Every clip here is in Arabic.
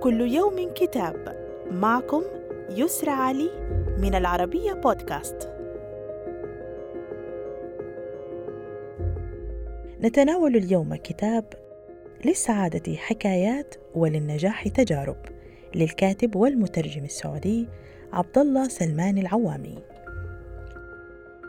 كل يوم كتاب. معكم يسرى علي من العربية بودكاست. نتناول اليوم كتاب للسعادة حكايات وللنجاح تجارب للكاتب والمترجم السعودي عبد الله سلمان العوامي.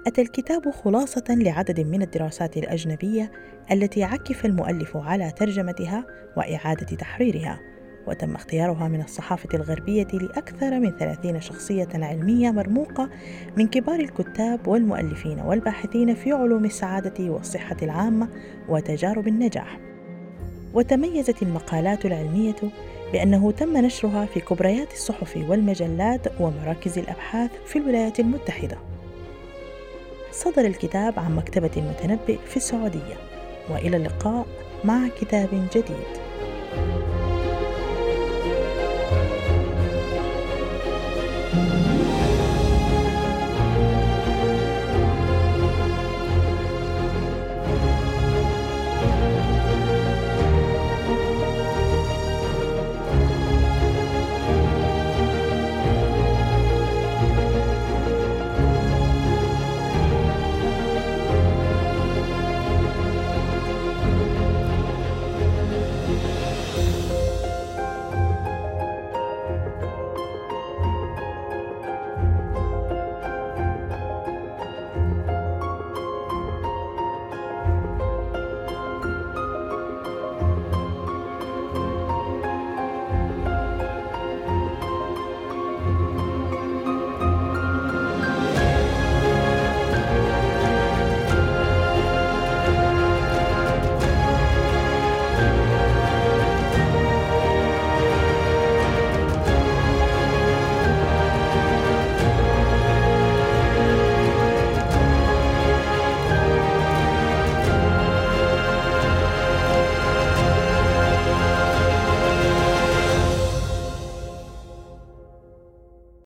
أتى الكتاب خلاصة لعدد من الدراسات الأجنبية التي عكف المؤلف على ترجمتها وإعادة تحريرها. وتم اختيارها من الصحافة الغربية لأكثر من ثلاثين شخصية علمية مرموقة من كبار الكتاب والمؤلفين والباحثين في علوم السعادة والصحة العامة وتجارب النجاح. وتميزت المقالات العلمية بأنه تم نشرها في كبريات الصحف والمجلات ومراكز الأبحاث في الولايات المتحدة. صدر الكتاب عن مكتبة المتنبئ في السعودية. وإلى اللقاء مع كتاب جديد.